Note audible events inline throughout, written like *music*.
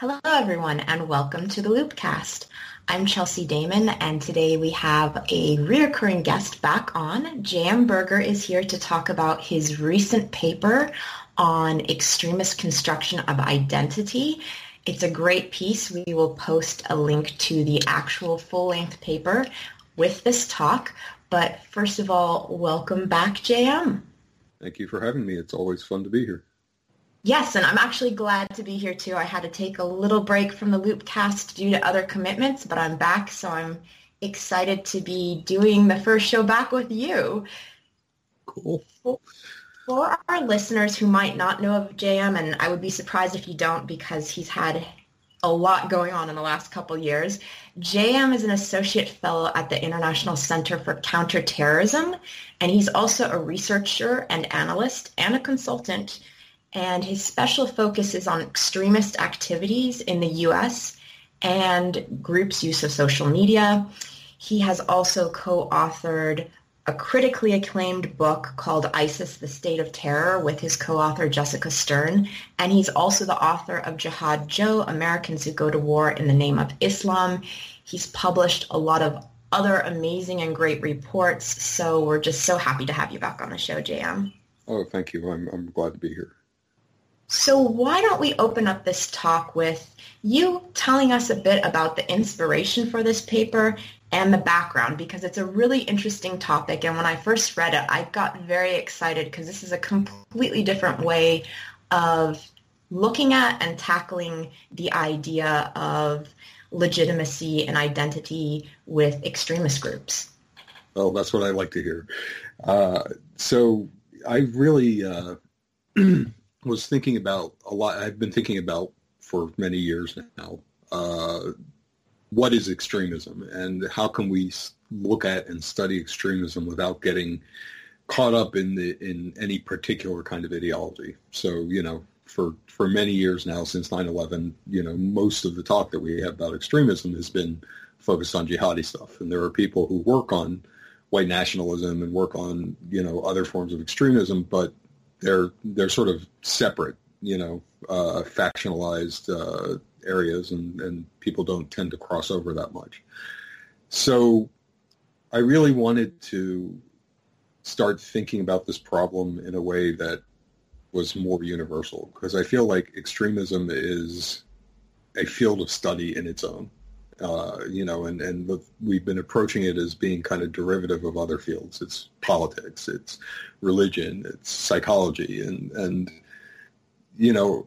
Hello, everyone, and welcome to the Loopcast. I'm Chelsea Daymon, and today we have a reoccurring guest back on. J.M. Berger is here to talk about his recent paper on extremist construction of identity. It's a great piece. We will post a link to the actual full-length paper with this talk. But first of all, welcome back, JM. Thank you for having me. It's always fun to be here. Yes, and I'm actually glad to be here too. I had to take a little break from the Loopcast due to other commitments, but I'm back, so I'm excited to be doing the first show back with you. Cool. For our listeners who might not know of JM, and I would be surprised if you don't because he's had a lot going on in the last couple years. JM is an associate fellow at the International Center for Counterterrorism, and he's also a researcher and analyst and a consultant and his special focus is on extremist activities in the U.S. and groups' use of social media. He has also co-authored a critically acclaimed book called ISIS, the State of Terror with his co-author Jessica Stern. And he's also the author of Jihad Joe, Americans Who Go to War in the Name of Islam. He's published a lot of other amazing and great reports. So we're just so happy to have you back on the show, JM. Oh, thank you. I'm, I'm glad to be here. So why don't we open up this talk with you telling us a bit about the inspiration for this paper and the background because it's a really interesting topic. And when I first read it, I got very excited because this is a completely different way of looking at and tackling the idea of legitimacy and identity with extremist groups. Well, that's what I like to hear. Uh, so I really uh, *clears throat* was thinking about a lot. I've been thinking about for many years now. Uh, what is extremism, and how can we look at and study extremism without getting caught up in the in any particular kind of ideology? So you know, for for many years now, since 9/11, you know, most of the talk that we have about extremism has been focused on jihadi stuff, and there are people who work on white nationalism and work on you know other forms of extremism, but they're they're sort of separate, you know, uh, factionalized uh, areas, and, and people don't tend to cross over that much. So, I really wanted to start thinking about this problem in a way that was more universal because I feel like extremism is a field of study in its own uh, you know, and, and we've been approaching it as being kind of derivative of other fields. It's politics, it's religion, it's psychology, and and you know,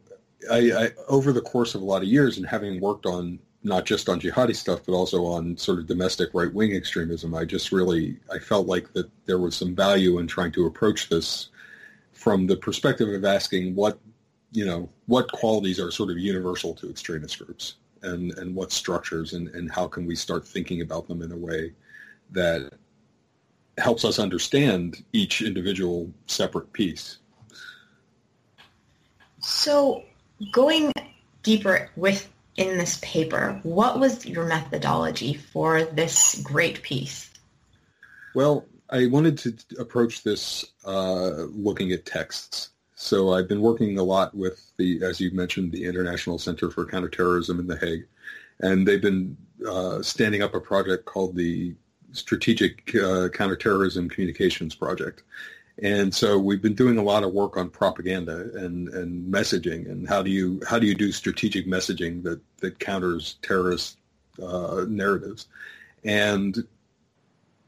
I, I over the course of a lot of years and having worked on not just on jihadi stuff, but also on sort of domestic right wing extremism, I just really I felt like that there was some value in trying to approach this from the perspective of asking what you know what qualities are sort of universal to extremist groups and, and what structures and, and how can we start thinking about them in a way that helps us understand each individual separate piece. So going deeper with in this paper, what was your methodology for this great piece? Well, I wanted to approach this uh, looking at texts so I've been working a lot with the, as you mentioned, the International Center for Counterterrorism in The Hague, and they've been uh, standing up a project called the Strategic uh, Counterterrorism Communications Project. And so we've been doing a lot of work on propaganda and, and messaging and how do you how do you do strategic messaging that, that counters terrorist uh, narratives. And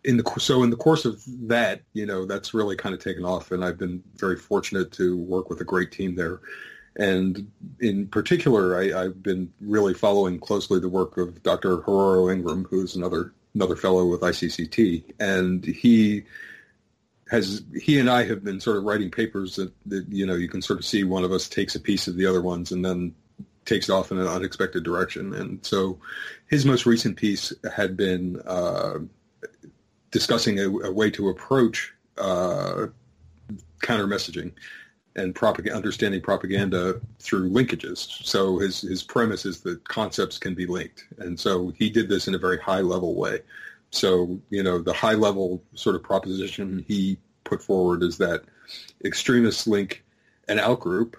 in the so in the course of that, you know, that's really kind of taken off, and I've been very fortunate to work with a great team there. And in particular, I, have been really following closely the work of Dr. Haroro Ingram, who's another another fellow with ICCT, and he has he and I have been sort of writing papers that, that you know you can sort of see one of us takes a piece of the other ones and then takes it off in an unexpected direction. And so his most recent piece had been uh, discussing a, a way to approach uh, counter messaging and propag- understanding propaganda through linkages. So his his premise is that concepts can be linked, and so he did this in a very high level way. So you know the high level sort of proposition he put forward is that extremists link an outgroup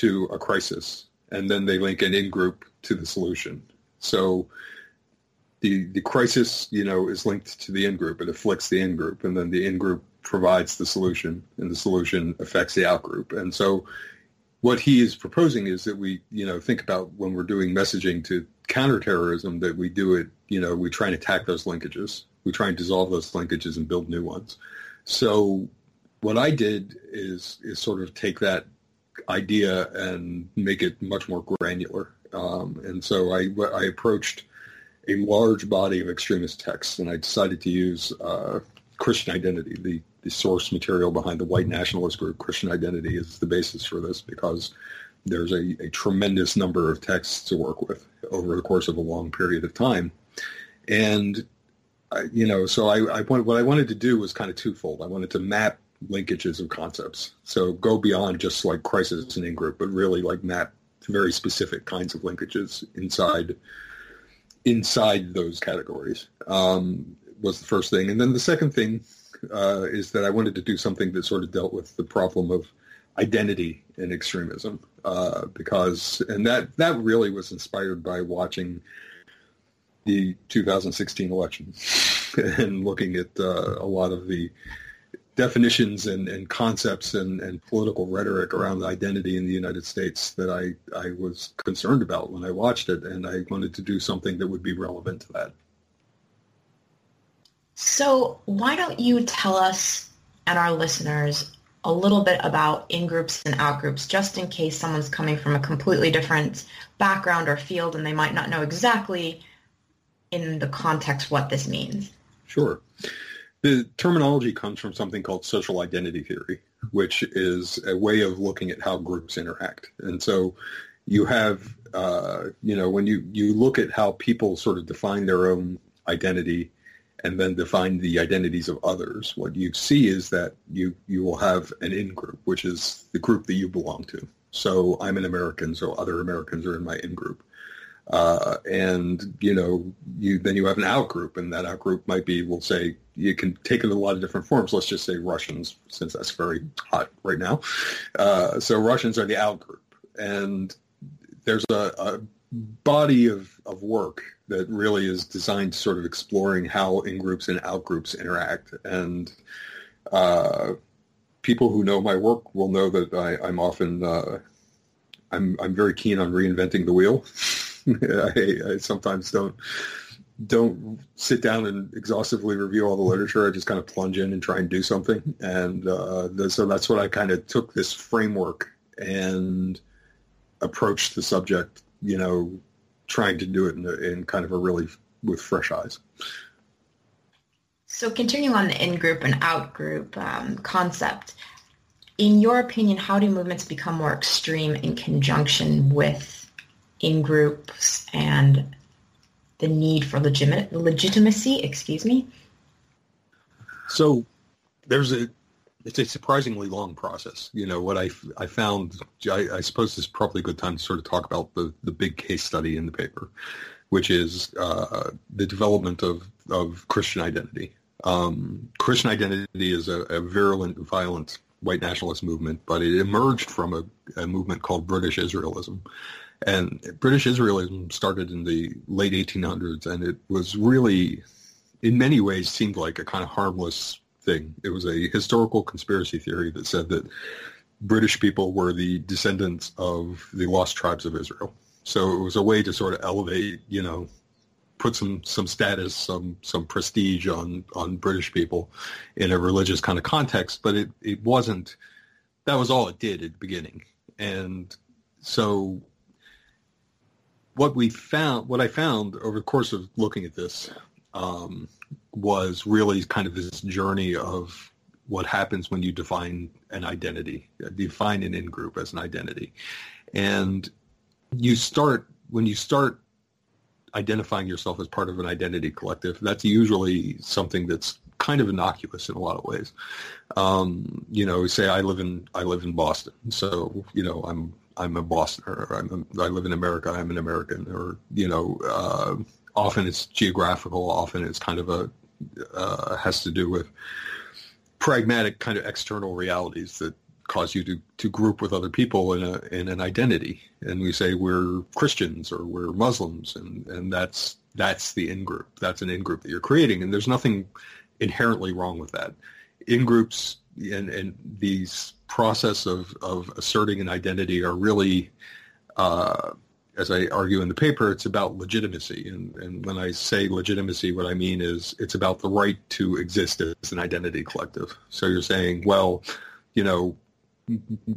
to a crisis, and then they link an in-group to the solution. So the the crisis, you know, is linked to the in-group. It afflicts the in-group, and then the in-group provides the solution, and the solution affects the out-group. And so what he is proposing is that we, you know, think about when we're doing messaging to counterterrorism that we do it, you know, we try and attack those linkages. We try and dissolve those linkages and build new ones. So what I did is is sort of take that idea and make it much more granular. Um, and so I, I approached a large body of extremist texts, and I decided to use uh, Christian Identity, the, the source material behind the white nationalist group Christian Identity is the basis for this because there's a, a tremendous number of texts to work with over the course of a long period of time. And, I, you know, so I, I what I wanted to do was kind of twofold. I wanted to map linkages of concepts. So go beyond just like crisis and in-group, but really like map very specific kinds of linkages inside inside those categories um, was the first thing. And then the second thing uh, is that I wanted to do something that sort of dealt with the problem of identity and extremism uh, because, and that, that really was inspired by watching the 2016 election *laughs* and looking at uh, a lot of the definitions and, and concepts and, and political rhetoric around identity in the United States that I, I was concerned about when I watched it, and I wanted to do something that would be relevant to that. So why don't you tell us and our listeners a little bit about in-groups and out-groups, just in case someone's coming from a completely different background or field and they might not know exactly in the context what this means. Sure. The terminology comes from something called social identity theory, which is a way of looking at how groups interact. And so you have, uh, you know, when you, you look at how people sort of define their own identity and then define the identities of others, what you see is that you, you will have an in-group, which is the group that you belong to. So I'm an American, so other Americans are in my in-group. Uh, and you know, you then you have an out group, and that out group might be, we'll say, you can take it in a lot of different forms. Let's just say Russians, since that's very hot right now. Uh, so Russians are the out group, and there's a, a body of, of work that really is designed to sort of exploring how in groups and out groups interact. And uh, people who know my work will know that I, am often uh, I'm I'm very keen on reinventing the wheel. *laughs* *laughs* I, I, sometimes don't don't sit down and exhaustively review all the literature. I just kind of plunge in and try and do something. And uh, the, so that's what I kind of took this framework and approached the subject, you know, trying to do it in, in kind of a really with fresh eyes. So continuing on the in-group and out-group um, concept, in your opinion, how do movements become more extreme in conjunction with in groups and the need for legit- legitimacy, excuse me? So there's a, it's a surprisingly long process. You know, what I, I found, I, I suppose this is probably a good time to sort of talk about the, the big case study in the paper, which is uh, the development of, of Christian identity. Um, Christian identity is a, a virulent, violent white nationalist movement, but it emerged from a, a movement called British Israelism. And British Israelism started in the late 1800s, and it was really, in many ways, seemed like a kind of harmless thing. It was a historical conspiracy theory that said that British people were the descendants of the lost tribes of Israel. So it was a way to sort of elevate, you know, put some some status, some some prestige on on British people in a religious kind of context. But it it wasn't. That was all it did at the beginning, and so what we found, what I found over the course of looking at this, um, was really kind of this journey of what happens when you define an identity, define an in-group as an identity, and you start when you start identifying yourself as part of an identity collective. That's usually something that's kind of innocuous in a lot of ways. Um, you know, say I live in I live in Boston, so you know I'm I'm a Bostoner. I'm a, I live in America. I'm an American. Or you know, uh, often it's geographical. Often it's kind of a uh, has to do with pragmatic kind of external realities that cause you to, to group with other people in a in an identity, and we say we're Christians or we're Muslims, and and that's that's the in group. That's an in group that you're creating, and there's nothing inherently wrong with that. In groups and and these process of of asserting an identity are really. Uh, as I argue in the paper, it's about legitimacy. And, and when I say legitimacy, what I mean is it's about the right to exist as an identity collective. So you're saying, well, you know,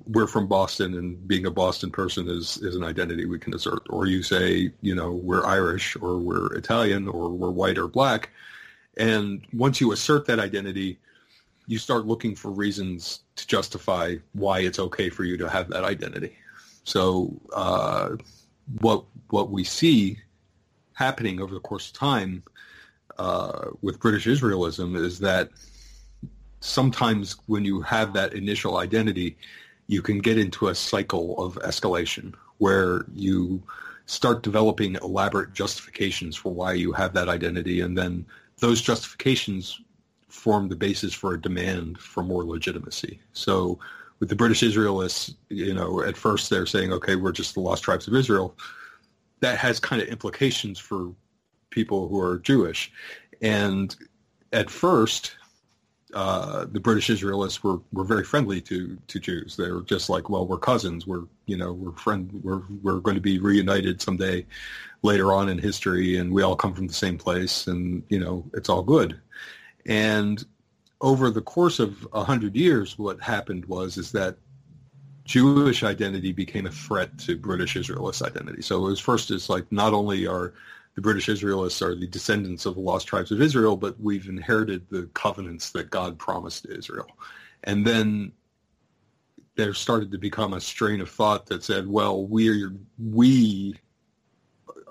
we're from Boston and being a Boston person is, is an identity we can assert. Or you say, you know, we're Irish or we're Italian or we're white or black. And once you assert that identity, you start looking for reasons to justify why it's okay for you to have that identity. So uh, what what we see happening over the course of time uh, with British Israelism is that sometimes when you have that initial identity, you can get into a cycle of escalation where you start developing elaborate justifications for why you have that identity, and then those justifications form the basis for a demand for more legitimacy. So with the British Israelists, you know, at first they're saying, okay, we're just the lost tribes of Israel. That has kind of implications for people who are Jewish. And at first, uh, the British Israelists were, were very friendly to, to Jews. They were just like, well, we're cousins. We're you know we're friend. We're we're going to be reunited someday later on in history, and we all come from the same place, and you know it's all good. And over the course of a hundred years, what happened was is that Jewish identity became a threat to British Israelist identity. So it was first it's like not only are the British Israelists are the descendants of the lost tribes of Israel, but we've inherited the covenants that God promised to Israel. And then there started to become a strain of thought that said, well, we are we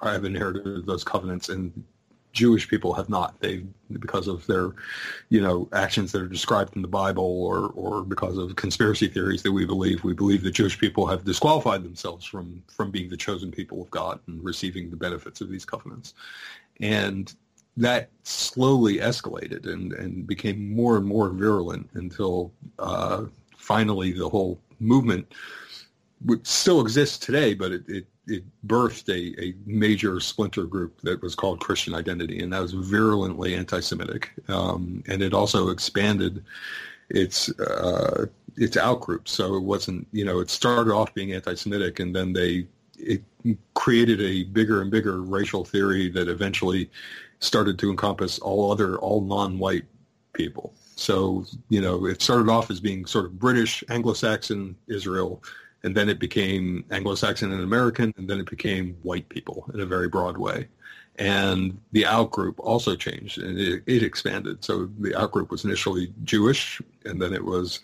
have inherited those covenants and Jewish people have not. They because of their, you know, actions that are described in the Bible, or or because of conspiracy theories that we believe. We believe that Jewish people have disqualified themselves from from being the chosen people of God and receiving the benefits of these covenants, and that slowly escalated and and became more and more virulent until uh, finally the whole movement which still exists today, but it, it it birthed a, a major splinter group that was called Christian Identity, and that was virulently anti-Semitic. Um, and it also expanded its uh, its outgroups. So it wasn't, you know, it started off being anti-Semitic, and then they it created a bigger and bigger racial theory that eventually started to encompass all other all non-white people. So you know, it started off as being sort of British, Anglo-Saxon, Israel and then it became Anglo-Saxon and American, and then it became white people in a very broad way. And the out group also changed and it, it expanded. So the out group was initially Jewish, and then it was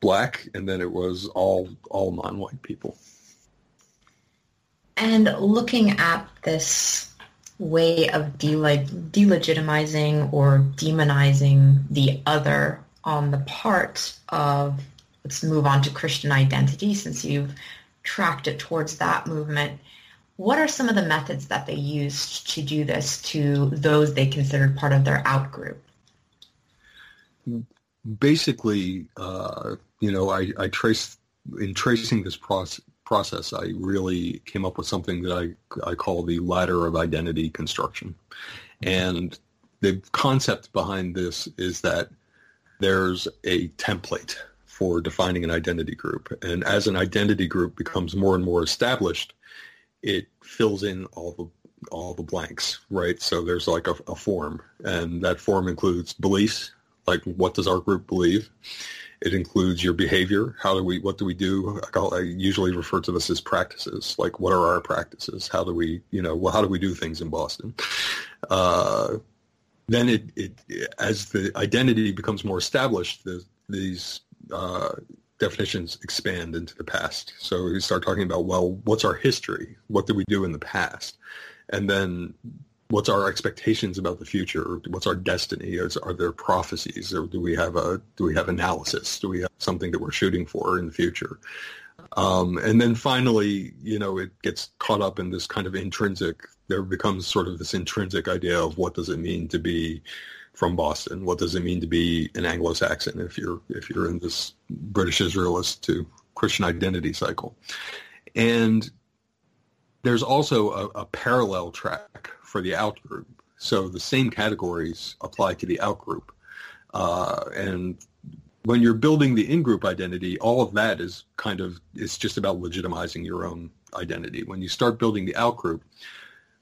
black, and then it was all all non-white people. And looking at this way of de- delegitimizing or demonizing the other on the part of let's move on to Christian identity since you've tracked it towards that movement. What are some of the methods that they used to do this to those they considered part of their out group? Basically, uh, you know, I, I traced in tracing this process, process, I really came up with something that I, I call the ladder of identity construction. And the concept behind this is that there's a template for defining an identity group. And as an identity group becomes more and more established, it fills in all the all the blanks, right? So there's like a, a form, and that form includes beliefs, like what does our group believe? It includes your behavior. How do we? What do we do? I, usually refer to this as practices. Like, what are our practices? How do we, you know, well, how do we do things in Boston? Uh, then it, it, as the identity becomes more established, the, these uh, definitions expand into the past. So we start talking about, well, what's our history? What did we do in the past? And then what's our expectations about the future? What's our destiny? Is, are there prophecies, or do we have a do we have analysis? Do we have something that we're shooting for in the future? Um, and then finally, you know, it gets caught up in this kind of intrinsic. There becomes sort of this intrinsic idea of what does it mean to be from Boston? What does it mean to be an Anglo-Saxon if you're if you're in this British Israelist to Christian identity cycle? And there's also a, a parallel track for the outgroup. So the same categories apply to the outgroup. Uh, and when you're building the in-group identity, all of that is kind of, it's just about legitimizing your own identity. When you start building the outgroup,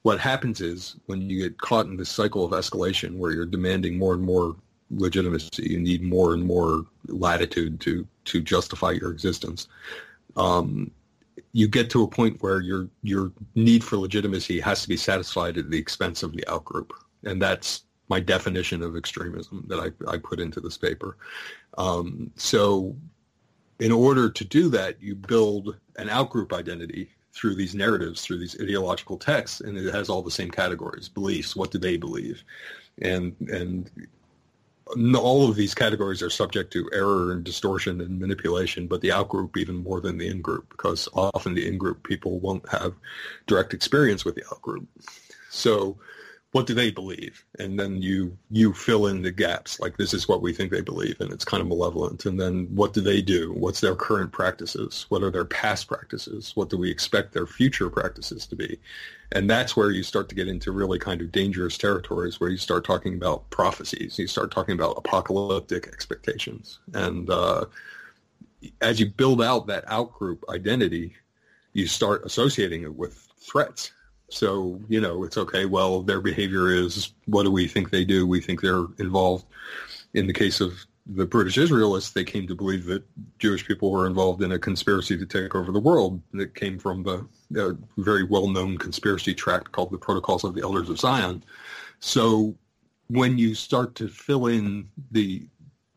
what happens is when you get caught in this cycle of escalation where you're demanding more and more legitimacy, you need more and more latitude to, to justify your existence. Um, you get to a point where your your need for legitimacy has to be satisfied at the expense of the outgroup, and that's my definition of extremism that I, I put into this paper. Um, so, in order to do that, you build an outgroup identity through these narratives, through these ideological texts, and it has all the same categories: beliefs, what do they believe, and and all of these categories are subject to error and distortion and manipulation, but the outgroup even more than the in-group because often the in-group people won't have direct experience with the outgroup. So what do they believe? And then you you fill in the gaps. Like this is what we think they believe, and it's kind of malevolent. And then what do they do? What's their current practices? What are their past practices? What do we expect their future practices to be? And that's where you start to get into really kind of dangerous territories, where you start talking about prophecies. You start talking about apocalyptic expectations, and uh, as you build out that outgroup identity, you start associating it with threats so, you know, it's okay. Well, their behavior is what do we think they do? We think they're involved. In the case of the British Israelists, they came to believe that Jewish people were involved in a conspiracy to take over the world that came from the very well-known conspiracy tract called the Protocols of the Elders of Zion. So when you start to fill in the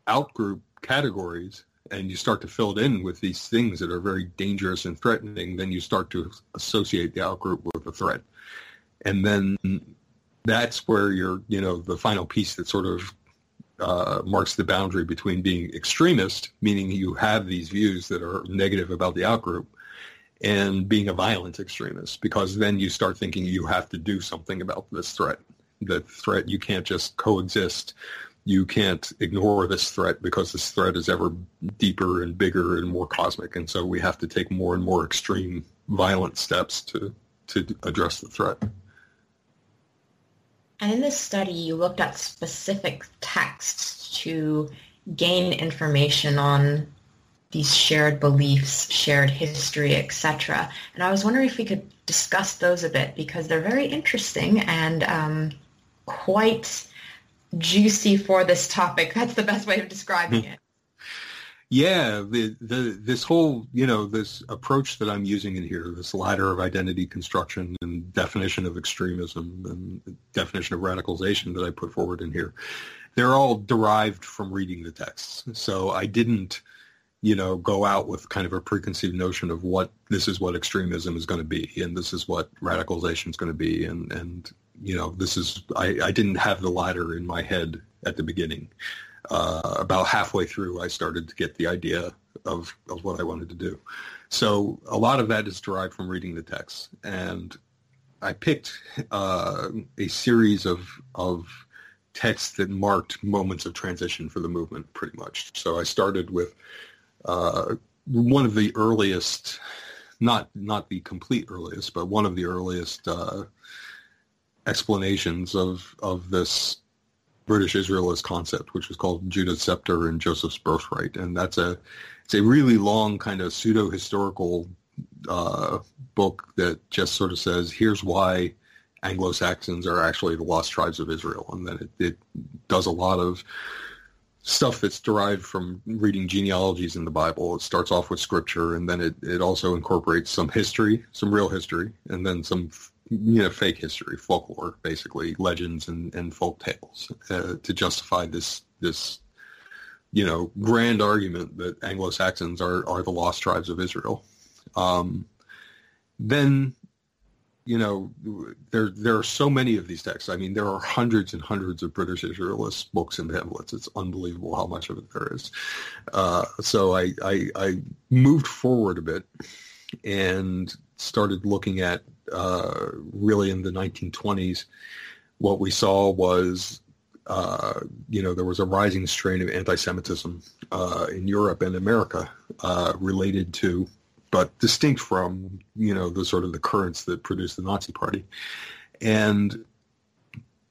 outgroup categories and you start to fill it in with these things that are very dangerous and threatening, then you start to associate the outgroup with a threat. And then that's where you're, you know, the final piece that sort of uh, marks the boundary between being extremist, meaning you have these views that are negative about the outgroup, and being a violent extremist, because then you start thinking you have to do something about this threat. The threat, you can't just coexist you can't ignore this threat because this threat is ever deeper and bigger and more cosmic. And so we have to take more and more extreme violent steps to, to address the threat. And in this study, you looked at specific texts to gain information on these shared beliefs, shared history, etc. And I was wondering if we could discuss those a bit because they're very interesting and um, quite juicy for this topic. That's the best way of describing it. *laughs* Yeah, the, the this whole you know this approach that I'm using in here, this ladder of identity construction and definition of extremism and definition of radicalization that I put forward in here, they're all derived from reading the texts. So I didn't, you know, go out with kind of a preconceived notion of what this is what extremism is going to be and this is what radicalization is going to be and and you know, this is I, I didn't have the ladder in my head at the beginning. Uh, about halfway through, I started to get the idea of of what I wanted to do. So a lot of that is derived from reading the text, and I picked uh, a series of of texts that marked moments of transition for the movement, pretty much. So I started with uh, one of the earliest, not not the complete earliest, but one of the earliest uh, explanations of of this British Israelist concept, which is called Judah's Scepter and Joseph's Birthright, and that's a it's a really long kind of pseudo historical uh, book that just sort of says here's why Anglo Saxons are actually the lost tribes of Israel, and then it, it does a lot of stuff that's derived from reading genealogies in the Bible. It starts off with scripture, and then it, it also incorporates some history, some real history, and then some you know, fake history, folklore, basically legends and, and folk tales uh, to justify this this you know grand argument that Anglo Saxons are are the lost tribes of Israel. Um, then you know there there are so many of these texts. I mean, there are hundreds and hundreds of British Israelist books and pamphlets. It's unbelievable how much of it there is. Uh, so I, I I moved forward a bit and started looking at uh, really in the 1920s, what we saw was uh, you know, there was a rising strain of anti-Semitism uh, in Europe and America uh, related to, but distinct from, you know, the sort of the currents that produced the Nazi Party. And,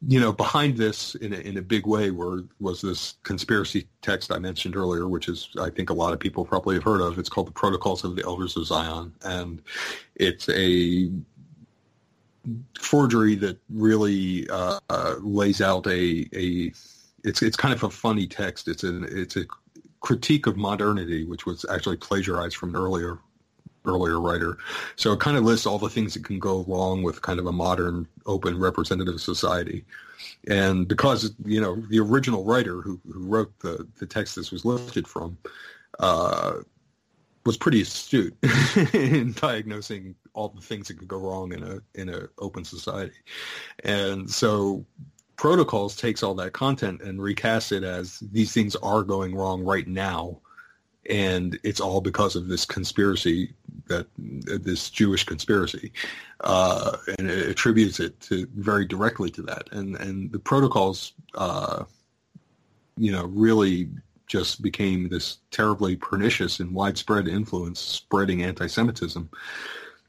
you know, behind this in a, in a big way were, was this conspiracy text I mentioned earlier, which is, I think a lot of people probably have heard of. It's called the Protocols of the Elders of Zion. And it's a forgery that really uh, uh, lays out a a it's it's kind of a funny text. It's a it's a critique of modernity, which was actually plagiarized from an earlier earlier writer. So it kind of lists all the things that can go wrong with kind of a modern, open, representative society. And because you know the original writer who who wrote the the text this was lifted from. Uh, was pretty astute *laughs* in diagnosing all the things that could go wrong in a in an open society, and so protocols takes all that content and recasts it as these things are going wrong right now, and it's all because of this conspiracy that this Jewish conspiracy, uh, and it attributes it to very directly to that, and and the protocols, uh, you know, really just became this terribly pernicious and widespread influence spreading anti-Semitism.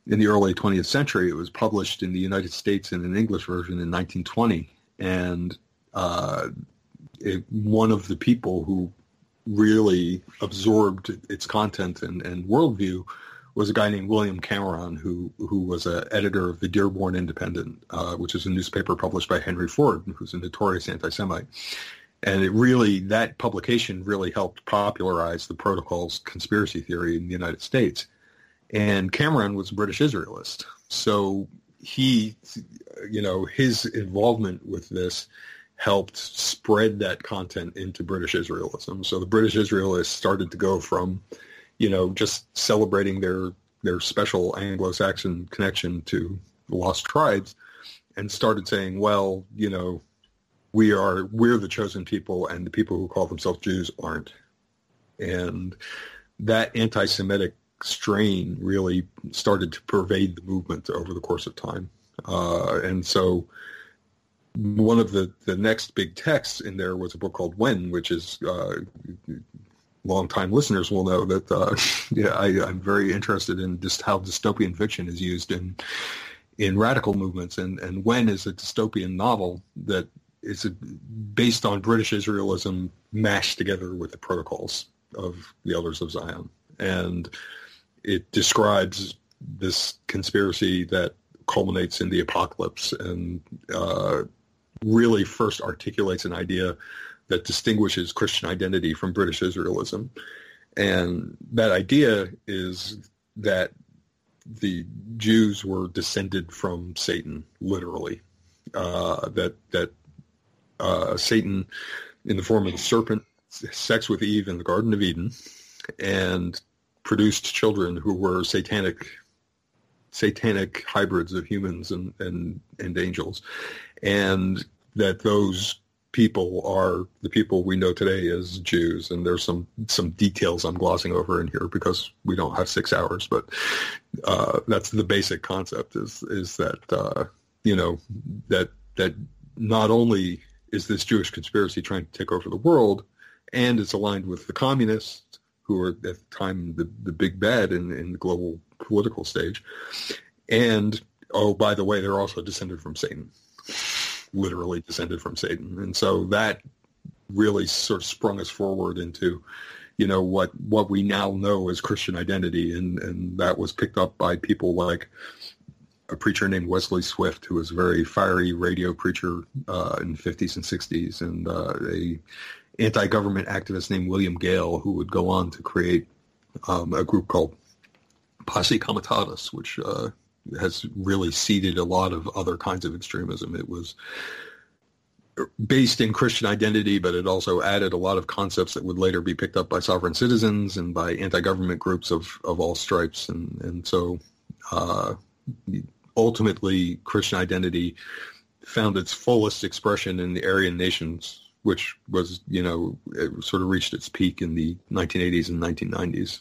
In the early 20th century, it was published in the United States in an English version in 1920, and uh, it, one of the people who really absorbed its content and, and worldview was a guy named William Cameron, who who was an editor of the Dearborn Independent, uh, which is a newspaper published by Henry Ford, who's a notorious anti-Semite and it really that publication really helped popularize the protocol's conspiracy theory in the United States. And Cameron was a British Israelist, so he, you know, his involvement with this helped spread that content into British Israelism. So the British Israelists started to go from, you know, just celebrating their their special Anglo-Saxon connection to the lost tribes, and started saying, well, you know, we are we're the chosen people and the people who call themselves Jews aren't. And that anti-Semitic strain really started to pervade the movement over the course of time. Uh, and so one of the, the next big texts in there was a book called When, which is uh, longtime listeners will know that uh, *laughs* yeah, I, I'm very interested in just how dystopian fiction is used in in radical movements. And, and When is a dystopian novel that is a, based on British Israelism mashed together with the protocols of the Elders of Zion, and it describes this conspiracy that culminates in the apocalypse and uh, really first articulates an idea that distinguishes Christian identity from British Israelism. And that idea is that the Jews were descended from Satan, literally. Uh, that that uh, Satan in the form of the serpent, sex with Eve in the Garden of Eden, and produced children who were satanic satanic hybrids of humans and, and, and angels. And that those people are the people we know today as Jews. And there's some, some details I'm glossing over in here because we don't have six hours, but uh, that's the basic concept is, is that, uh, you know, that, that not only is this Jewish conspiracy trying to take over the world, and it's aligned with the communists, who were at the time the, the big bad in, in the global political stage. And, oh, by the way, they're also descended from Satan, literally descended from Satan. And so that really sort of sprung us forward into, you know, what, what we now know as Christian identity. And, and that was picked up by people like a preacher named Wesley Swift, who was a very fiery radio preacher uh, in the 50s and 60s, and uh, anti-government activist named William Gale, who would go on to create um, a group called Posse Comitatus, which uh, has really seeded a lot of other kinds of extremism. It was based in Christian identity, but it also added a lot of concepts that would later be picked up by sovereign citizens and by anti-government groups of, of all stripes. And, and so uh, ultimately Christian identity found its fullest expression in the Aryan nations, which was, you know, it sort of reached its peak in the 1980s and 1990s.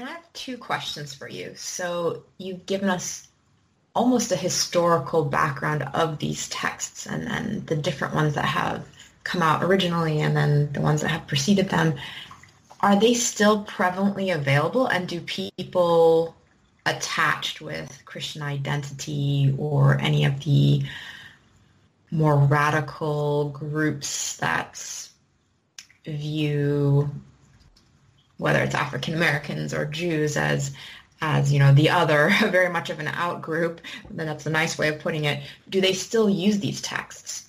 I have two questions for you. So you've given us almost a historical background of these texts and then the different ones that have come out originally and then the ones that have preceded them, are they still prevalently available and do people attached with Christian identity or any of the more radical groups that view whether it's African Americans or Jews as as you know the other *laughs* very much of an out group then that's a nice way of putting it. Do they still use these texts?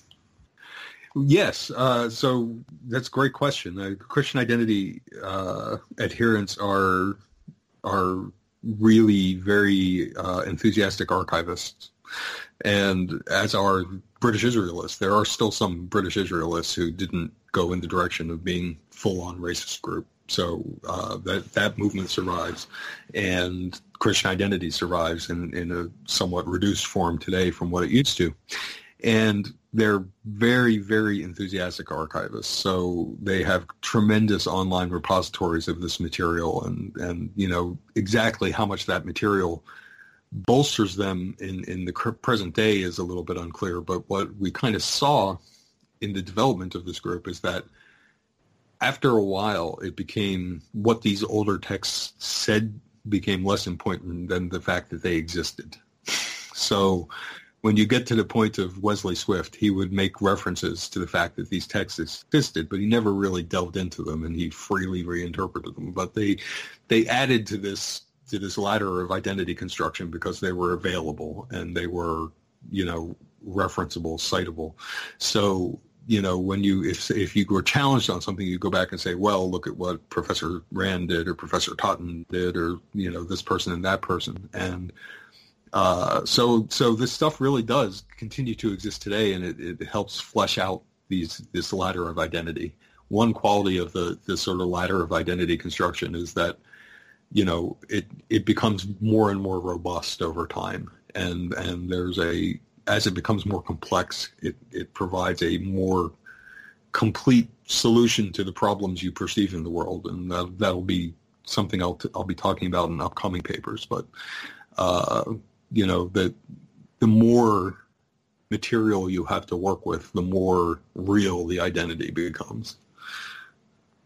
Yes uh, so that's a great question. Uh, christian identity uh, adherents are are really very uh, enthusiastic archivists. And as are british israelists there are still some british israelists who didn't go in the direction of being full on racist group so uh, that that movement survives, and Christian identity survives in, in a somewhat reduced form today from what it used to. And they're very, very enthusiastic archivists. So they have tremendous online repositories of this material, and and you know exactly how much that material bolsters them in in the present day is a little bit unclear. But what we kind of saw in the development of this group is that after a while, it became what these older texts said became less important than the fact that they existed. So when you get to the point of Wesley Swift, he would make references to the fact that these texts existed, but he never really delved into them and he freely reinterpreted them. But they they added to this to this ladder of identity construction because they were available and they were, you know, referenceable, citable. So you know, when you if if you were challenged on something, you go back and say, well, look at what Professor Rand did or Professor Totten did, or you know, this person and that person, and uh, so so this stuff really does continue to exist today, and it, it helps flesh out these this ladder of identity. One quality of the this sort of ladder of identity construction is that you know it it becomes more and more robust over time, and and there's a as it becomes more complex, it, it provides a more complete solution to the problems you perceive in the world, and that, that'll be something I'll t- I'll be talking about in upcoming papers. But uh, you know, the the more material you have to work with, the more real the identity becomes.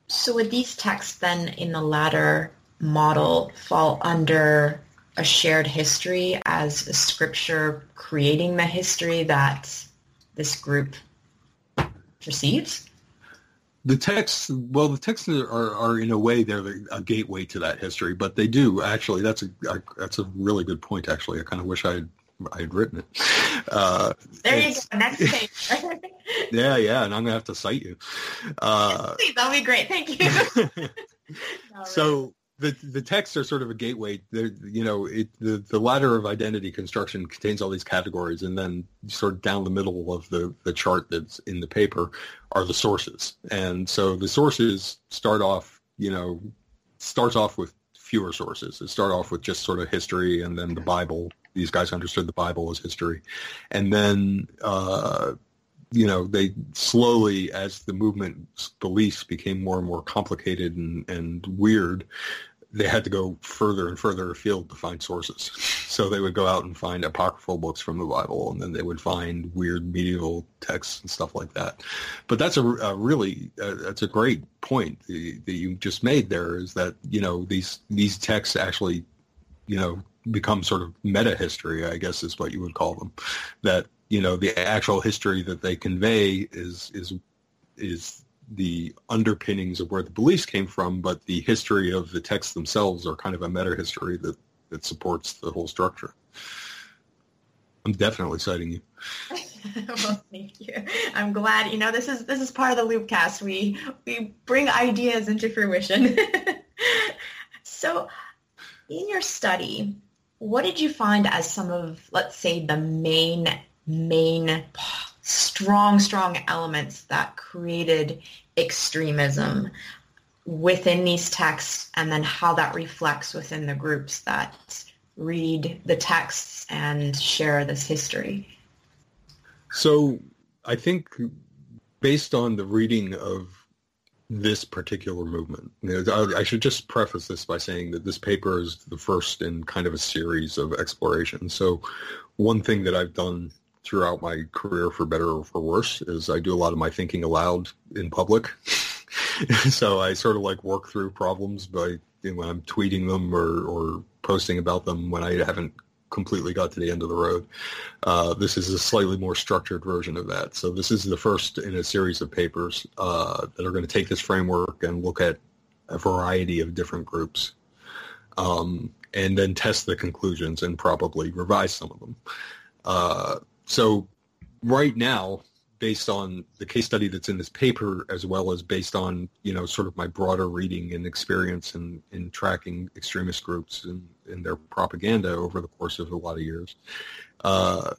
So, would these texts then, in the latter model, fall under a shared history as a scripture creating the history that this group perceives? The texts, well, the texts are, are in a way they're a gateway to that history, but they do actually. That's a that's a really good point. Actually, I kind of wish I had I had written it. Uh, there you go. Next *laughs* page. *laughs* yeah, yeah, and I'm gonna have to cite you. Uh, Please, *laughs* that'll be great. Thank you. so the the texts are sort of a gateway. They're, you know, it, the the ladder of identity construction contains all these categories, and then sort of down the middle of the the chart that's in the paper are the sources. And so the sources start off, you know, starts off with fewer sources. It start off with just sort of history, and then the Bible. These guys understood the Bible as history, and then. Uh, you know, they slowly, as the movement's beliefs became more and more complicated and, and weird, they had to go further and further afield to find sources. *laughs* So they would go out and find apocryphal books from the Bible, and then they would find weird medieval texts and stuff like that. But that's a, a really uh, that's a great point that, that you just made. There is that you know these these texts actually you know become sort of meta history, I guess is what you would call them. That you know the actual history that they convey is is is the underpinnings of where the beliefs came from, but the history of the texts themselves are kind of a meta history that, that supports the whole structure. I'm definitely citing you. *laughs* well, thank you. I'm glad. You know, this is this is part of the Loopcast. We we bring ideas into fruition. *laughs* so, in your study, what did you find as some of, let's say, the main main strong, strong elements that created extremism within these texts and then how that reflects within the groups that read the texts and share this history. So I think based on the reading of this particular movement. I should just preface this by saying that this paper is the first in kind of a series of explorations. So one thing that I've done throughout my career, for better or for worse, is I do a lot of my thinking aloud in public. *laughs* so I sort of like work through problems by when I'm tweeting them or, or posting about them when I haven't completely got to the end of the road. Uh, this is a slightly more structured version of that. So this is the first in a series of papers uh, that are going to take this framework and look at a variety of different groups um, and then test the conclusions and probably revise some of them. Uh, so right now, based on the case study that's in this paper, as well as based on you know sort of my broader reading and experience in, in tracking extremist groups and, and their propaganda over the course of a lot of years, uh,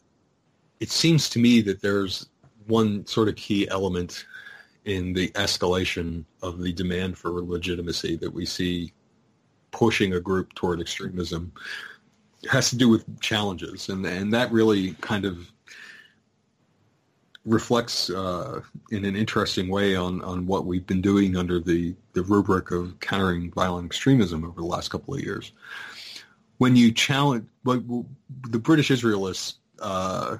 it seems to me that there's one sort of key element in the escalation of the demand for legitimacy that we see pushing a group toward extremism. It has to do with challenges and and that really kind of reflects uh, in an interesting way on, on what we've been doing under the, the rubric of countering violent extremism over the last couple of years. When you challenge, but the British Israelists uh,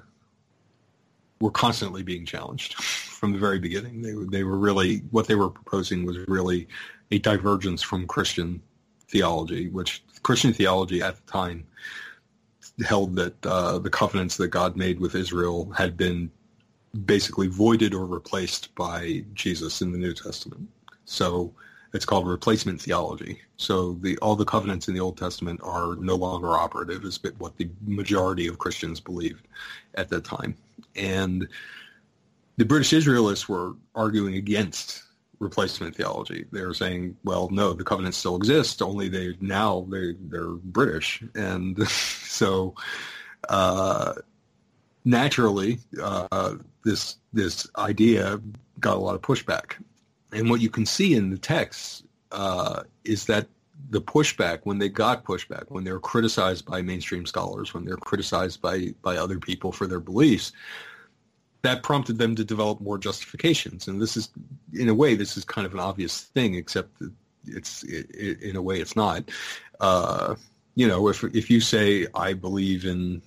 were constantly being challenged from the very beginning. They, they were really, what they were proposing was really a divergence from Christian theology, which Christian theology at the time held that uh, the covenants that God made with Israel had been basically voided or replaced by Jesus in the New Testament. So it's called replacement theology. So the all the covenants in the Old Testament are no longer operative, is what the majority of Christians believed at that time. And the British Israelists were arguing against replacement theology. They were saying, well, no, the covenants still exist, only they now they they're British, and *laughs* so uh, naturally, uh, this this idea got a lot of pushback. And what you can see in the text uh, is that the pushback, when they got pushback, when they were criticized by mainstream scholars, when they're criticized by by other people for their beliefs, that prompted them to develop more justifications. And this is, in a way, this is kind of an obvious thing, except that it's it, it, in a way it's not. Uh, you know, if if you say I believe in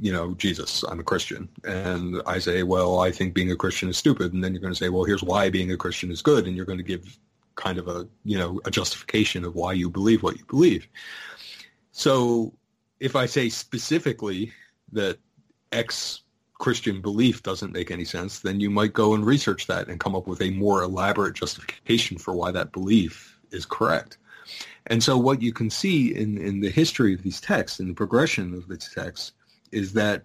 you know, Jesus, I'm a Christian. And I say, well, I think being a Christian is stupid. And then you're going to say, well, here's why being a Christian is good. And you're going to give kind of a, you know, a justification of why you believe what you believe. So if I say specifically that X Christian belief doesn't make any sense, then you might go and research that and come up with a more elaborate justification for why that belief is correct. And so what you can see in, in the history of these texts, in the progression of these texts, is that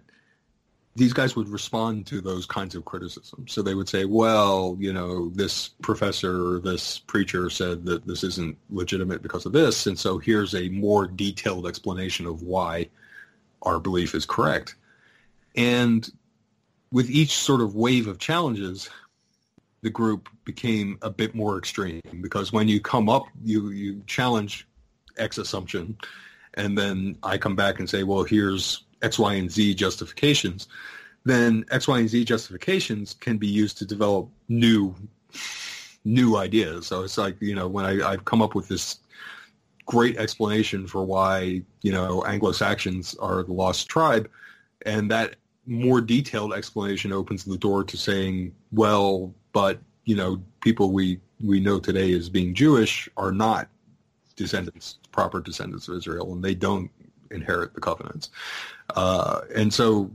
these guys would respond to those kinds of criticisms. So they would say, well, you know, this professor or this preacher said that this isn't legitimate because of this. And so here's a more detailed explanation of why our belief is correct. And with each sort of wave of challenges, the group became a bit more extreme because when you come up, you, you challenge X assumption, and then I come back and say, well, here's X, Y, and Z justifications, then X, Y, and Z justifications can be used to develop new new ideas. So it's like, you know, when I, I've come up with this great explanation for why, you know, Anglo-Saxons are the lost tribe, and that more detailed explanation opens the door to saying, well, but, you know, people we, we know today as being Jewish are not descendants, proper descendants of Israel, and they don't inherit the covenants. Uh, and so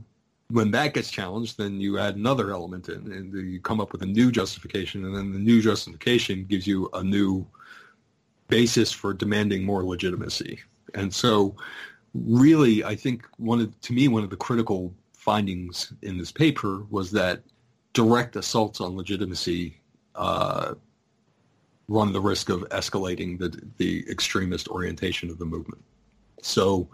when that gets challenged, then you add another element in, and you come up with a new justification, and then the new justification gives you a new basis for demanding more legitimacy. And so, really, I think one of, to me, one of the critical findings in this paper was that direct assaults on legitimacy uh, run the risk of escalating the the extremist orientation of the movement. So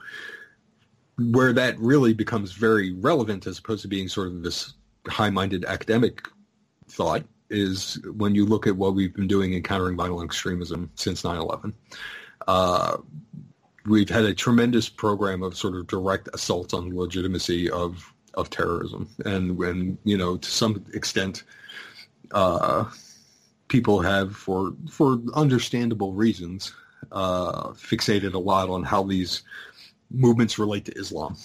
where that really becomes very relevant as opposed to being sort of this high-minded academic thought is when you look at what we've been doing in countering violent extremism since 9-11. Uh, we've had a tremendous program of sort of direct assaults on the legitimacy of, of terrorism. And when, you know, to some extent, uh, people have, for for understandable reasons, uh, fixated a lot on how these movements relate to Islam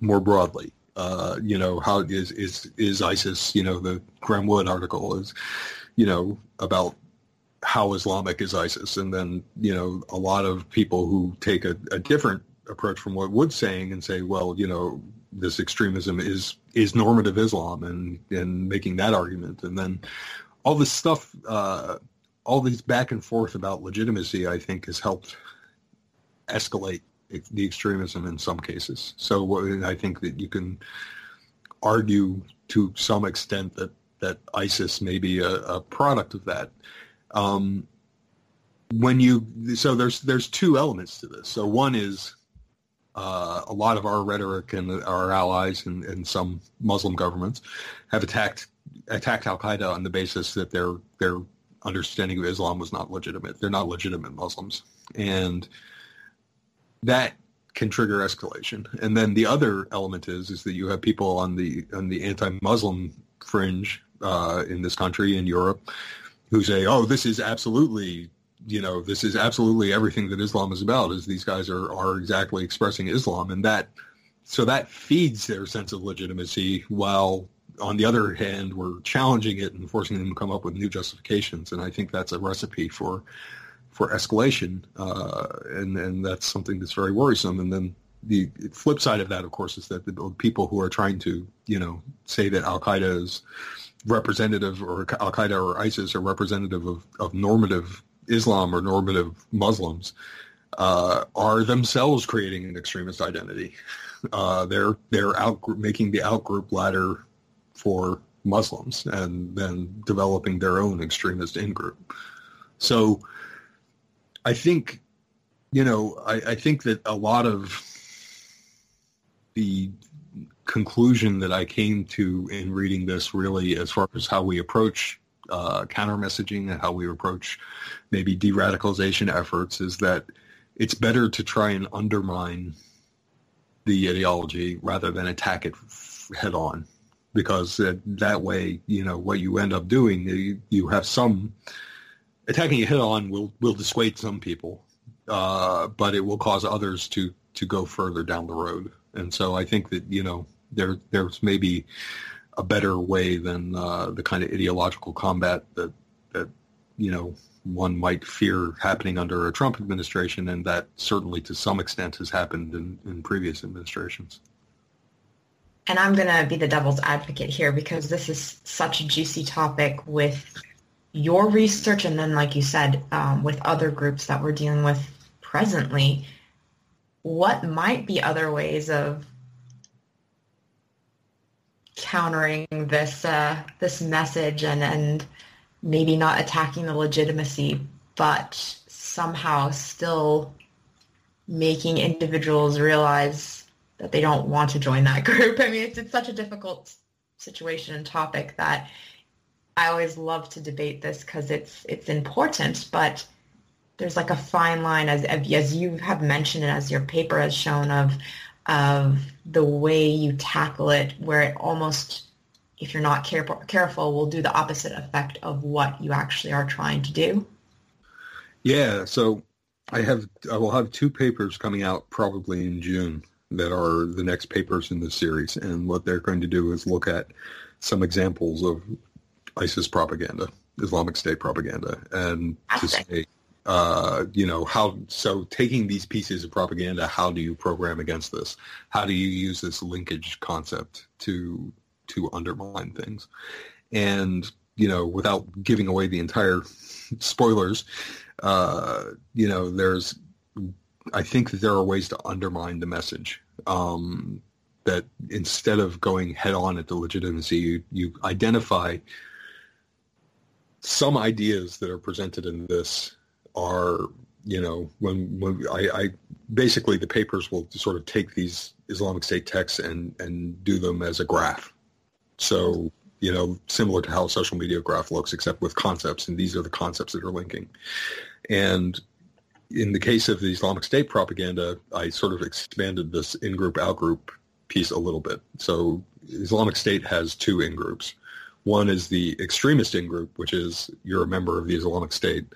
more broadly. Uh, you know, how is is is ISIS? You know, the Graeme Wood article is, you know, about how Islamic is ISIS, and then you know a lot of people who take a, a different approach from what Wood's saying and say, well, you know, this extremism is is normative Islam, and and making that argument, and then all this stuff, uh, all these back and forth about legitimacy, I think, has helped escalate the extremism in some cases. So I think that you can argue to some extent that that ISIS may be a, a product of that. Um, when you so there's there's two elements to this. So one is uh, a lot of our rhetoric and our allies and, and some Muslim governments have attacked attacked Al Qaeda on the basis that their their understanding of Islam was not legitimate. They're not legitimate Muslims, and that can trigger escalation. And then the other element is is that you have people on the on the anti-Muslim fringe uh, in this country in Europe who say, "Oh, this is absolutely." You know, this is absolutely everything that Islam is about. Is these guys are are exactly expressing Islam, and that so that feeds their sense of legitimacy. While on the other hand, we're challenging it and forcing them to come up with new justifications. And I think that's a recipe for for escalation, uh, and and that's something that's very worrisome. And then the flip side of that, of course, is that the people who are trying to, you know, say that Al Qaeda is representative or Al Qaeda or ISIS are representative of, of normative Islam or normative Muslims uh, are themselves creating an extremist identity. Uh, they're they're out making the outgroup ladder for Muslims and then developing their own extremist in group. So I think, you know, I, I think that a lot of the conclusion that I came to in reading this really as far as how we approach uh, counter messaging and how we approach maybe de-radicalization efforts is that it's better to try and undermine the ideology rather than attack it head on because that way you know what you end up doing you, you have some attacking it head on will will dissuade some people, uh, but it will cause others to to go further down the road. And so I think that you know there there's maybe a better way than uh, the kind of ideological combat that that you know one might fear happening under a Trump administration, and that certainly to some extent has happened in, in previous administrations. And I'm going to be the devil's advocate here because this is such a juicy topic with your research and then, like you said, um, with other groups that we're dealing with presently, what might be other ways of countering this uh, this message and and maybe not attacking the legitimacy, but somehow still making individuals realize that they don't want to join that *laughs* group. I mean, it's, it's such a difficult situation and topic that I always love to debate this because it's it's important, but there's like a fine line as as you have mentioned and as your paper has shown of of the way you tackle it, where it almost, if you're not careful, careful, will do the opposite effect of what you actually are trying to do. Yeah, so I have I will have two papers coming out probably in June that are the next papers in this series, and what they're going to do is look at some examples of ISIS propaganda, Islamic State propaganda, and to say, uh, you know, how, so taking these pieces of propaganda, how do you program against this? How do you use this linkage concept to, to undermine things? And, you know, without giving away the entire spoilers, uh, you know, there's, I think that there are ways to undermine the message. Um, that instead of going head on at the legitimacy, you, you identify some ideas that are presented in this are, you know, when when I, I basically the papers will sort of take these Islamic State texts and and do them as a graph. So you know, similar to how a social media graph looks, except with concepts, and these are the concepts that are linking. And in the case of the Islamic State propaganda, I sort of expanded this in-group, out-group piece a little bit. So Islamic State has two in-groups. One is the extremist in-group, which is you're a member of the Islamic State.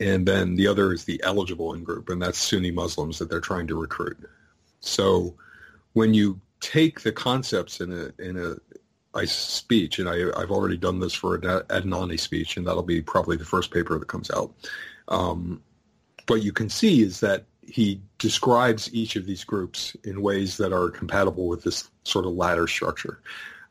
And then the other is the eligible in-group, and that's Sunni Muslims that they're trying to recruit. So when you take the concepts in a, in a I speech, and I, have already done this for an Adnani speech, and that'll be probably the first paper that comes out. Um, what you can see is that he describes each of these groups in ways that are compatible with this sort of ladder structure.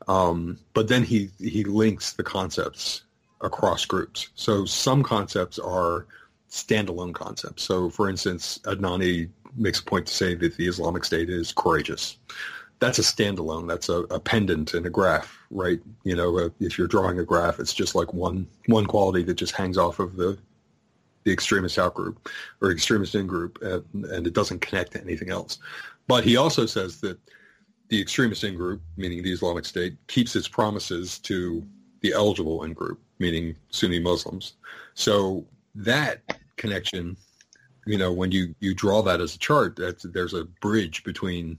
Um, but then he, he links the concepts across groups. So some concepts are standalone concepts. So for instance, Adnani makes a point to say that the Islamic State is courageous that's a standalone. That's a, a, pendant in a graph, right? You know, uh, if you're drawing a graph, it's just like one one quality that just hangs off of the the extremist outgroup or extremist in group, and, and it doesn't connect to anything else. But he also says that the extremist in group, meaning the Islamic State, keeps its promises to the eligible in group, meaning Sunni Muslims. So that connection, you know, when you, you draw that as a chart, that's, there's a bridge between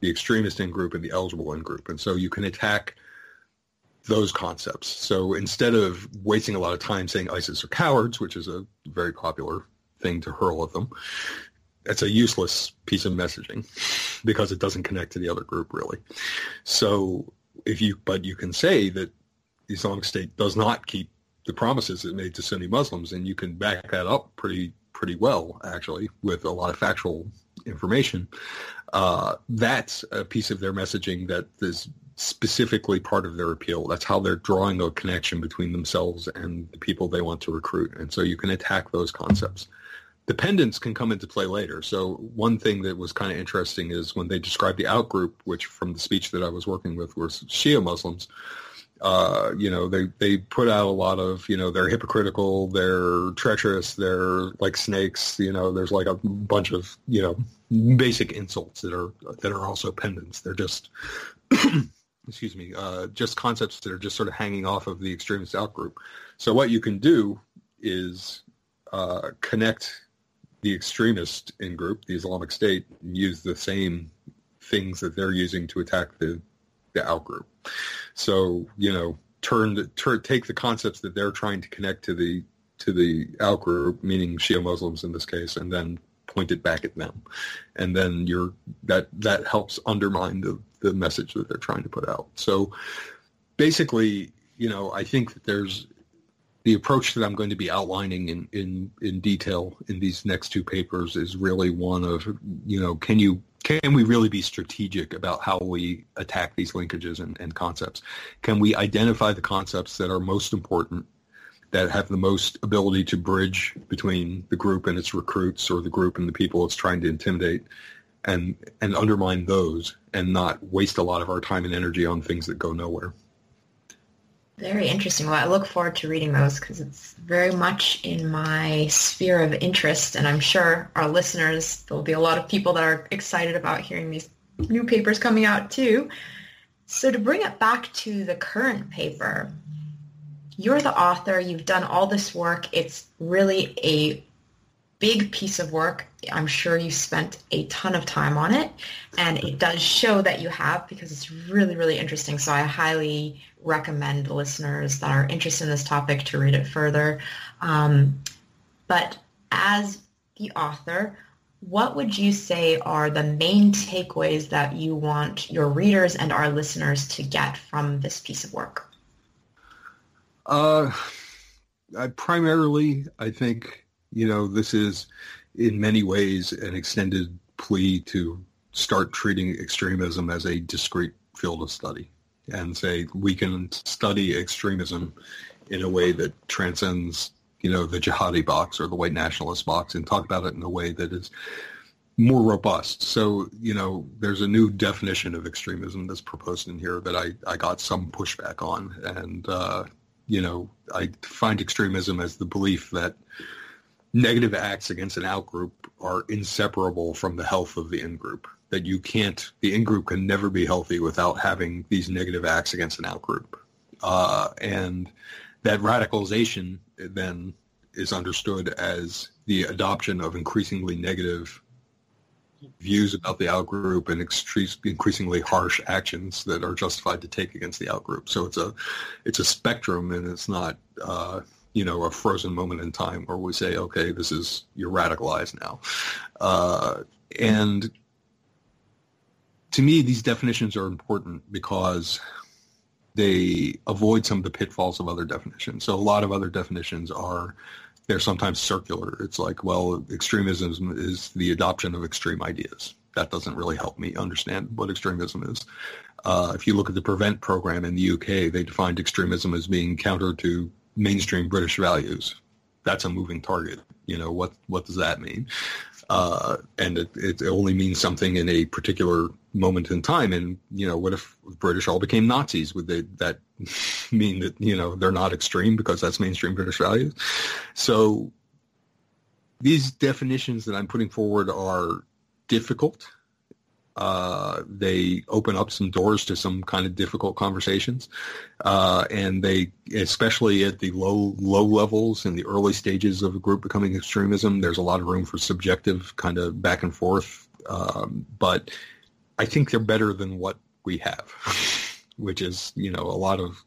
the extremist in group and the eligible in group. And so you can attack those concepts. So instead of wasting a lot of time saying ISIS are cowards, which is a very popular thing to hurl at them, it's a useless piece of messaging because it doesn't connect to the other group really. So if you, but you can say that the Islamic State does not keep the promises it made to Sunni Muslims, and you can back that up pretty pretty well actually with a lot of factual information uh, that's a piece of their messaging that is specifically part of their appeal. That's how they're drawing a connection between themselves and the people they want to recruit. And so you can attack those concepts. Dependence can come into play later. So one thing that was kind of interesting is when they described the outgroup, which from the speech that I was working with was Shia Muslims, uh, you know, they, they put out a lot of, you know, they're hypocritical, they're treacherous, they're like snakes, you know, there's like a bunch of, you know, basic insults that are, that are also pendants. They're just, *clears throat* excuse me, uh, just concepts that are just sort of hanging off of the extremist outgroup. So what you can do is uh, connect the extremist in group, the Islamic State, and use the same things that they're using to attack the the outgroup. So you know, turn, turn take the concepts that they're trying to connect to the to the outgroup, meaning Shia Muslims in this case, and then point it back at them, and then you're that that helps undermine the the message that they're trying to put out. So basically, you know, I think that there's the approach that I'm going to be outlining in, in, in detail in these next two papers is really one of, you know, can you can we really be strategic about how we attack these linkages and, and concepts? Can we identify the concepts that are most important, that have the most ability to bridge between the group and its recruits or the group and the people it's trying to intimidate and, and undermine those and not waste a lot of our time and energy on things that go nowhere? Very interesting. Well, I look forward to reading those because it's very much in my sphere of interest, and I'm sure our listeners, there'll be a lot of people that are excited about hearing these new papers coming out too. So to bring it back to the current paper, you're the author, you've done all this work. It's really a big piece of work. I'm sure you spent a ton of time on it, and it does show that you have because it's really, really interesting. So I highly recommend listeners that are interested in this topic to read it further. Um, but as the author, what would you say are the main takeaways that you want your readers and our listeners to get from this piece of work? Uh, I primarily, I think, you know, this is in many ways an extended plea to start treating extremism as a discrete field of study and say we can study extremism in a way that transcends, you know, the jihadi box or the white nationalist box and talk about it in a way that is more robust. So, you know, there's a new definition of extremism that's proposed in here that I, I got some pushback on. And, uh, you know, I find extremism as the belief that negative acts against an outgroup are inseparable from the health of the in-group that you can't, the in-group can never be healthy without having these negative acts against an out-group. Uh, and that radicalization then is understood as the adoption of increasingly negative views about the outgroup and increasingly harsh actions that are justified to take against the outgroup. So it's a it's a spectrum, and it's not uh, you know a frozen moment in time where we say, okay, this is you're radicalized now, uh, and to me, these definitions are important because they avoid some of the pitfalls of other definitions. So a lot of other definitions are they're sometimes circular. It's like, well, extremism is the adoption of extreme ideas. That doesn't really help me understand what extremism is. Uh, if you look at the Prevent program in the UK, they defined extremism as being counter to mainstream British values. That's a moving target. You know what? What does that mean? Uh, and it, it only means something in a particular moment in time. And you know, what if British all became Nazis? Would they, that *laughs* mean that you know they're not extreme because that's mainstream British values? So these definitions that I'm putting forward are difficult. Uh, they open up some doors to some kind of difficult conversations, uh, and they, especially at the low low levels in the early stages of a group becoming extremism, there's a lot of room for subjective kind of back and forth. Um, but I think they're better than what we have, *laughs* which is you know a lot of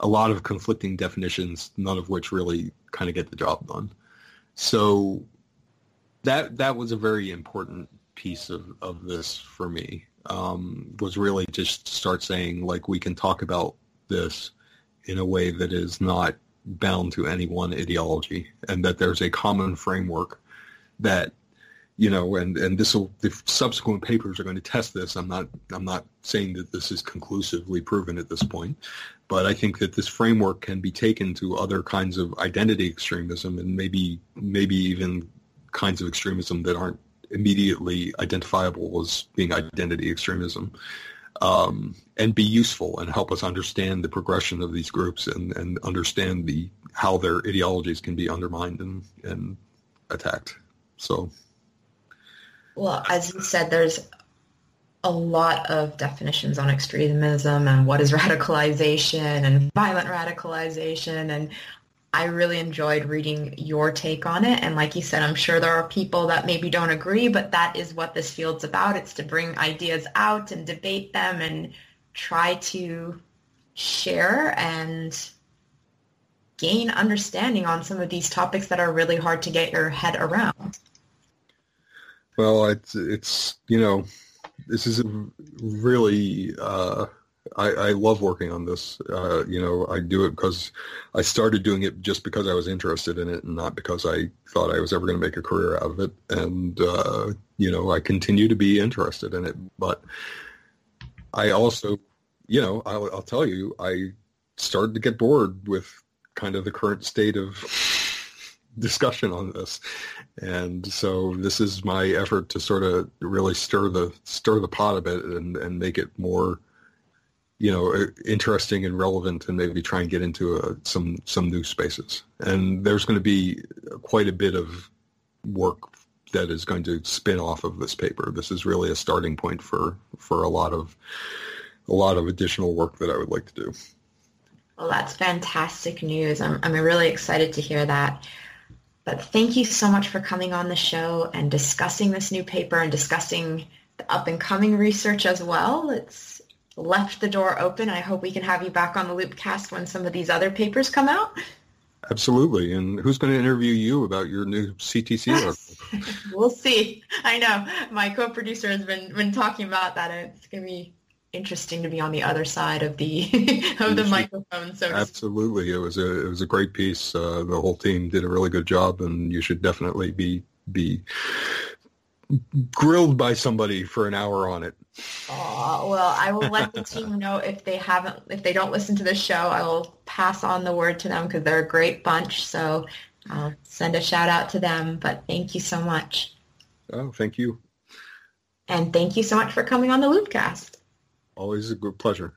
a lot of conflicting definitions, none of which really kind of get the job done. So that that was a very important piece of, of this for me um, was really just start saying like we can talk about this in a way that is not bound to any one ideology and that there's a common framework that you know and and this will the subsequent papers are going to test this. I'm not i'm not saying that this is conclusively proven at this point but i think that this framework can be taken to other kinds of identity extremism and maybe maybe even kinds of extremism that aren't immediately identifiable as being identity extremism um, and be useful and help us understand the progression of these groups and, and understand the how their ideologies can be undermined and, and attacked. So, well, as you said, there's a lot of definitions on extremism and what is radicalization and violent radicalization and I really enjoyed reading your take on it. And like you said, I'm sure there are people that maybe don't agree, but that is what this field's about. It's to bring ideas out and debate them and try to share and gain understanding on some of these topics that are really hard to get your head around. Well, it's, it's you know, this is a really uh, I, I love working on this. Uh, you know, I do it because I started doing it just because I was interested in it and not because I thought I was ever going to make a career out of it. And, uh, you know, I continue to be interested in it. But I also, you know, I'll, I'll tell you, I started to get bored with kind of the current state of discussion on this. And so this is my effort to sort of really stir the stir the pot a bit and, and make it more you know, uh, interesting and relevant, and maybe try and get into a, uh, some some new spaces. And there's going to be quite a bit of work that is going to spin off of this paper. This is really a starting point for for a lot of a lot of additional work that I would like to do. Well, that's fantastic news. I'm I'm really excited to hear that. But thank you so much for coming on the show and discussing this new paper and discussing the up and coming research as well. It's left the door open. I hope we can have you back on the Loopcast when some of these other papers come out. Absolutely. And who's going to interview you about your new CTC *laughs* article? we'll see. I know. My co-producer has been, been talking about that. And it's going to be interesting to be on the other side of the *laughs* of the microphone. So absolutely, it was a it was a great piece. Uh, the whole team did a really good job, and you should definitely be be grilled by somebody for an hour on it. Oh, well, I will let the team know if they haven't, if they don't listen to this show, I will pass on the word to them because they're a great bunch. So I'll send a shout out to them. But thank you so much. Oh, thank you. And thank you so much for coming on the Loopcast. Always a good pleasure.